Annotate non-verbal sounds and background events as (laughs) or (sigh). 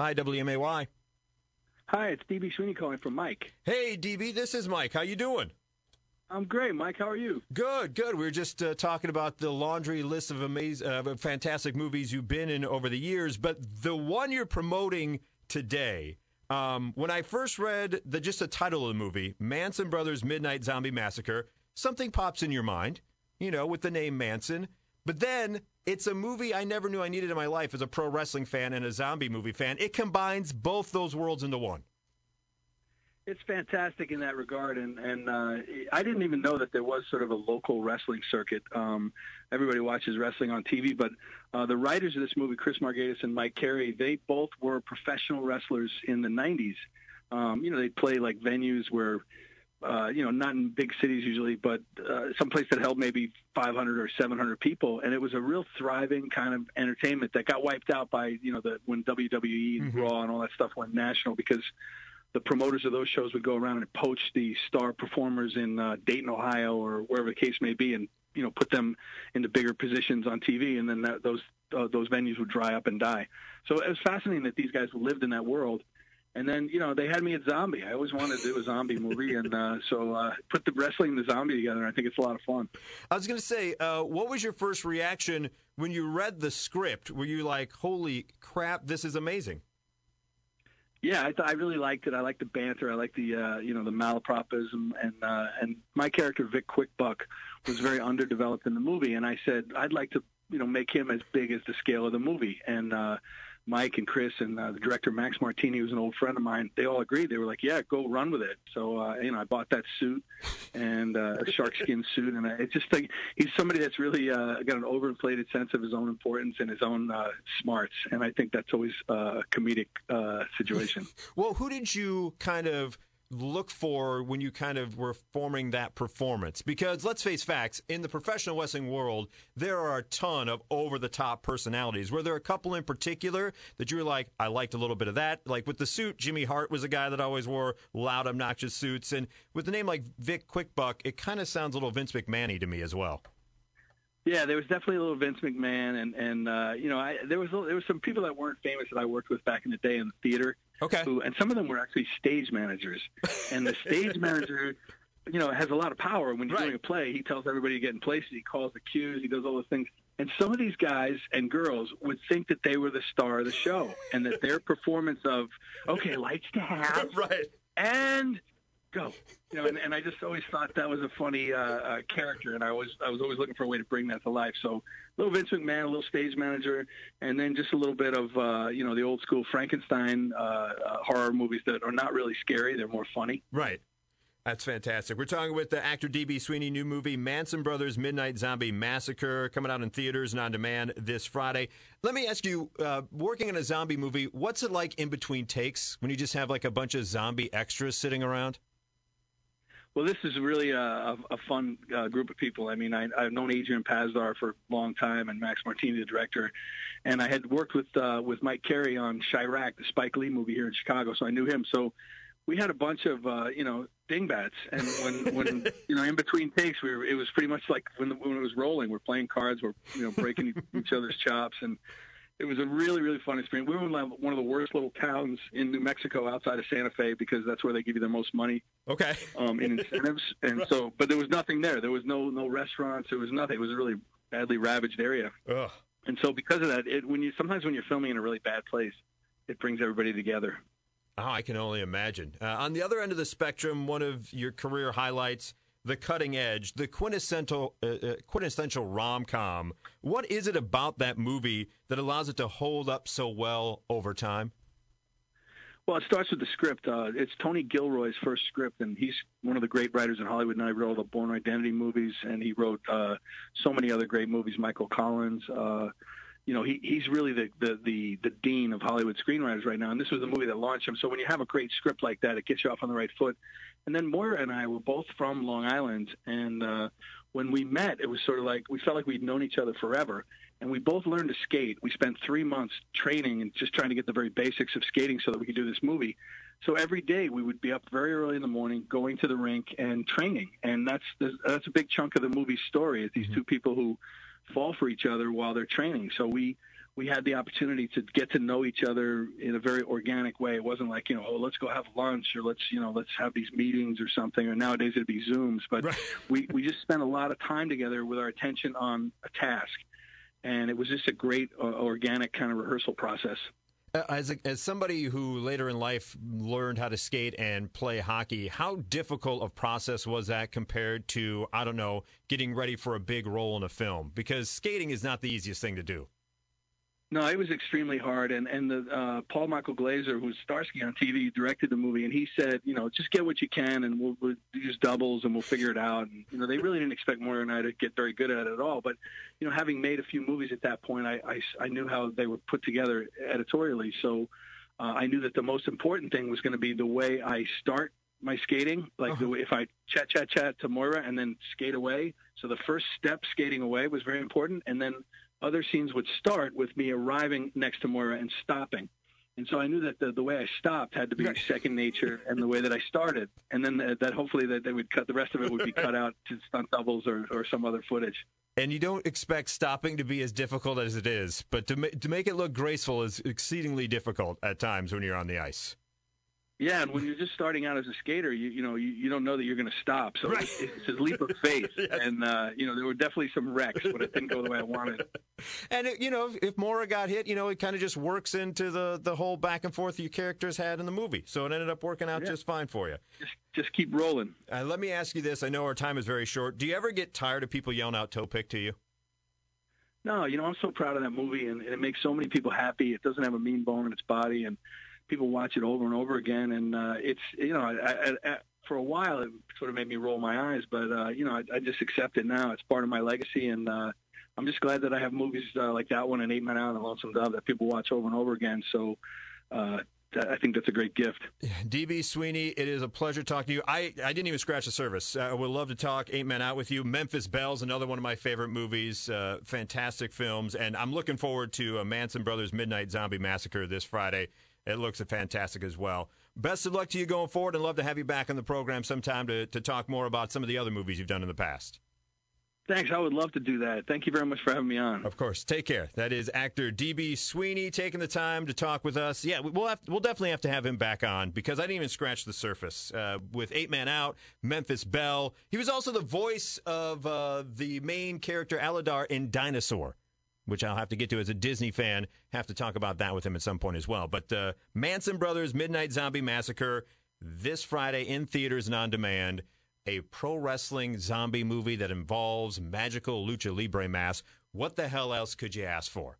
Hi, WMAY. Hi, it's DB Sweeney calling from Mike. Hey, DB, this is Mike. How you doing? I'm great, Mike. How are you? Good, good. We were just uh, talking about the laundry list of amazing, uh, fantastic movies you've been in over the years, but the one you're promoting today. Um, when I first read the just the title of the movie, Manson Brothers Midnight Zombie Massacre, something pops in your mind, you know, with the name Manson. But then it's a movie I never knew I needed in my life as a pro wrestling fan and a zombie movie fan. It combines both those worlds into one. It's fantastic in that regard, and and uh, I didn't even know that there was sort of a local wrestling circuit. Um, everybody watches wrestling on TV, but uh, the writers of this movie, Chris Margetis and Mike Carey, they both were professional wrestlers in the '90s. Um, you know, they'd play like venues where uh, you know, not in big cities usually, but uh, someplace that held maybe 500 or 700 people, and it was a real thriving kind of entertainment that got wiped out by you know the when WWE and mm-hmm. Raw and all that stuff went national because the promoters of those shows would go around and poach the star performers in uh, Dayton, Ohio, or wherever the case may be, and you know put them into bigger positions on TV, and then that, those uh, those venues would dry up and die. So it was fascinating that these guys lived in that world and then, you know, they had me at Zombie. I always wanted to do a zombie movie, and uh, so uh, put the wrestling and the zombie together. I think it's a lot of fun. I was going to say, uh, what was your first reaction when you read the script? Were you like, "Holy crap, this is amazing"? Yeah, I, th- I really liked it. I liked the banter. I liked the uh, you know the malapropism, and uh, and my character Vic Quickbuck was very underdeveloped in the movie, and I said I'd like to you know make him as big as the scale of the movie, and uh, Mike and Chris and uh, the director Max Martini, who's an old friend of mine, they all agreed. They were like, "Yeah, go run with it." So uh, you know, I bought that suit and uh, a sharkskin suit, and it's just like he's somebody that's really uh, got an overinflated sense of his own importance and his own uh, smarts, and I think that's always uh, a comedic uh, situation. (laughs) well, who did you kind of look for when you kind of were forming that performance? Because let's face facts, in the professional wrestling world, there are a ton of over the top personalities. Were there a couple in particular that you were like, I liked a little bit of that? Like with the suit, Jimmy Hart was a guy that always wore loud, obnoxious suits. And with the name like Vic Quickbuck, it kind of sounds a little Vince McMahon to me as well. Yeah, there was definitely a little Vince McMahon, and and uh, you know, I, there was there was some people that weren't famous that I worked with back in the day in the theater. Okay. Who, and some of them were actually stage managers, and the stage (laughs) manager, you know, has a lot of power. When you're right. doing a play, he tells everybody to get in places. He calls the cues. He does all those things. And some of these guys and girls would think that they were the star of the show, and that their performance of okay, lights to have, (laughs) right, and go. You know, and, and I just always thought that was a funny uh, uh, character, and I was I was always looking for a way to bring that to life. So little Vince McMahon, a little stage manager, and then just a little bit of uh, you know the old school Frankenstein uh, uh, horror movies that are not really scary; they're more funny. Right. That's fantastic. We're talking with the actor DB Sweeney, new movie Manson Brothers Midnight Zombie Massacre, coming out in theaters and on demand this Friday. Let me ask you, uh, working in a zombie movie, what's it like in between takes when you just have like a bunch of zombie extras sitting around? Well, this is really a, a, fun uh, group of people. I mean, I, I've known Adrian Pasdar for a long time, and Max Martini, the director, and I had worked with uh, with Mike Carey on Chi-Raq, the Spike Lee movie here in Chicago, so I knew him. So we had a bunch of uh, you know dingbats, and when when (laughs) you know in between takes, we were, it was pretty much like when the, when it was rolling, we're playing cards, we're you know breaking (laughs) each other's chops, and it was a really really fun experience. We were in one of the worst little towns in New Mexico outside of Santa Fe because that's where they give you the most money. Okay. Um, in incentives, (laughs) and so but there was nothing there. There was no no restaurants. There was nothing. It was a really badly ravaged area. Ugh. And so because of that, it, when you sometimes when you're filming in a really bad place, it brings everybody together. Oh, I can only imagine. Uh, on the other end of the spectrum, one of your career highlights the cutting edge, the quintessential uh, uh, quintessential rom com. What is it about that movie that allows it to hold up so well over time? Well, it starts with the script. Uh, it's Tony Gilroy's first script, and he's one of the great writers in Hollywood. Now he wrote all the Bourne Identity movies, and he wrote uh, so many other great movies. Michael Collins. You know, he, he's really the, the, the, the dean of Hollywood screenwriters right now. And this was the movie that launched him. So when you have a great script like that, it gets you off on the right foot. And then Moira and I were both from Long Island. And uh, when we met, it was sort of like we felt like we'd known each other forever. And we both learned to skate. We spent three months training and just trying to get the very basics of skating so that we could do this movie. So every day we would be up very early in the morning, going to the rink and training. And that's that's a big chunk of the movie story. Is these mm-hmm. two people who fall for each other while they're training. So we we had the opportunity to get to know each other in a very organic way. It wasn't like you know, oh, let's go have lunch or let's you know, let's have these meetings or something. Or nowadays it'd be Zooms, but right. we we just spent a lot of time together with our attention on a task, and it was just a great uh, organic kind of rehearsal process. Uh, as, a, as somebody who later in life learned how to skate and play hockey, how difficult of process was that compared to, I don't know, getting ready for a big role in a film? Because skating is not the easiest thing to do. No, it was extremely hard, and and the uh, Paul Michael Glaser, who's Starsky on TV, directed the movie, and he said, you know, just get what you can, and we'll, we'll use doubles, and we'll figure it out. And you know, they really didn't expect Moira and I to get very good at it at all. But you know, having made a few movies at that point, I I, I knew how they were put together editorially, so uh, I knew that the most important thing was going to be the way I start my skating, like uh-huh. the way if I chat chat chat to Moira and then skate away. So the first step skating away was very important, and then other scenes would start with me arriving next to Moira and stopping. And so I knew that the, the way I stopped had to be second nature, and the way that I started, and then the, that hopefully that they would cut the rest of it would be cut out to stunt doubles or, or some other footage. And you don't expect stopping to be as difficult as it is, but to ma- to make it look graceful is exceedingly difficult at times when you're on the ice. Yeah, and when you're just starting out as a skater, you you know you, you don't know that you're going to stop, so right. it's, it's a leap of faith. (laughs) yes. And uh, you know there were definitely some wrecks, but it didn't go the way I wanted. (laughs) And it, you know if, if Moira got hit, you know it kind of just works into the the whole back and forth your characters had in the movie, so it ended up working out yeah. just fine for you. Just just keep rolling. Uh, let me ask you this: I know our time is very short. Do you ever get tired of people yelling out "toe pick" to you? No, you know I'm so proud of that movie, and, and it makes so many people happy. It doesn't have a mean bone in its body, and people watch it over and over again, and uh, it's you know, I, I, I, for a while it sort of made me roll my eyes, but uh, you know, I, I just accept it now. It's part of my legacy, and uh, I'm just glad that I have movies uh, like that one and Eight Men Out and Lonesome Dove that people watch over and over again. So. Uh, I think that's a great gift. DB Sweeney, it is a pleasure talking to you. I, I didn't even scratch the surface. I would love to talk Eight Men Out with you. Memphis Belle's another one of my favorite movies. Uh, fantastic films. And I'm looking forward to a Manson Brothers Midnight Zombie Massacre this Friday it looks fantastic as well. Best of luck to you going forward, and love to have you back on the program sometime to, to talk more about some of the other movies you've done in the past. Thanks. I would love to do that. Thank you very much for having me on. Of course. Take care. That is actor DB Sweeney taking the time to talk with us. Yeah, we'll have, we'll definitely have to have him back on because I didn't even scratch the surface. Uh, with Eight Man Out, Memphis Belle, he was also the voice of uh, the main character Aladar in Dinosaur which I'll have to get to as a Disney fan. Have to talk about that with him at some point as well. But uh, Manson Brothers Midnight Zombie Massacre this Friday in theaters and on demand. A pro wrestling zombie movie that involves magical lucha libre mass. What the hell else could you ask for?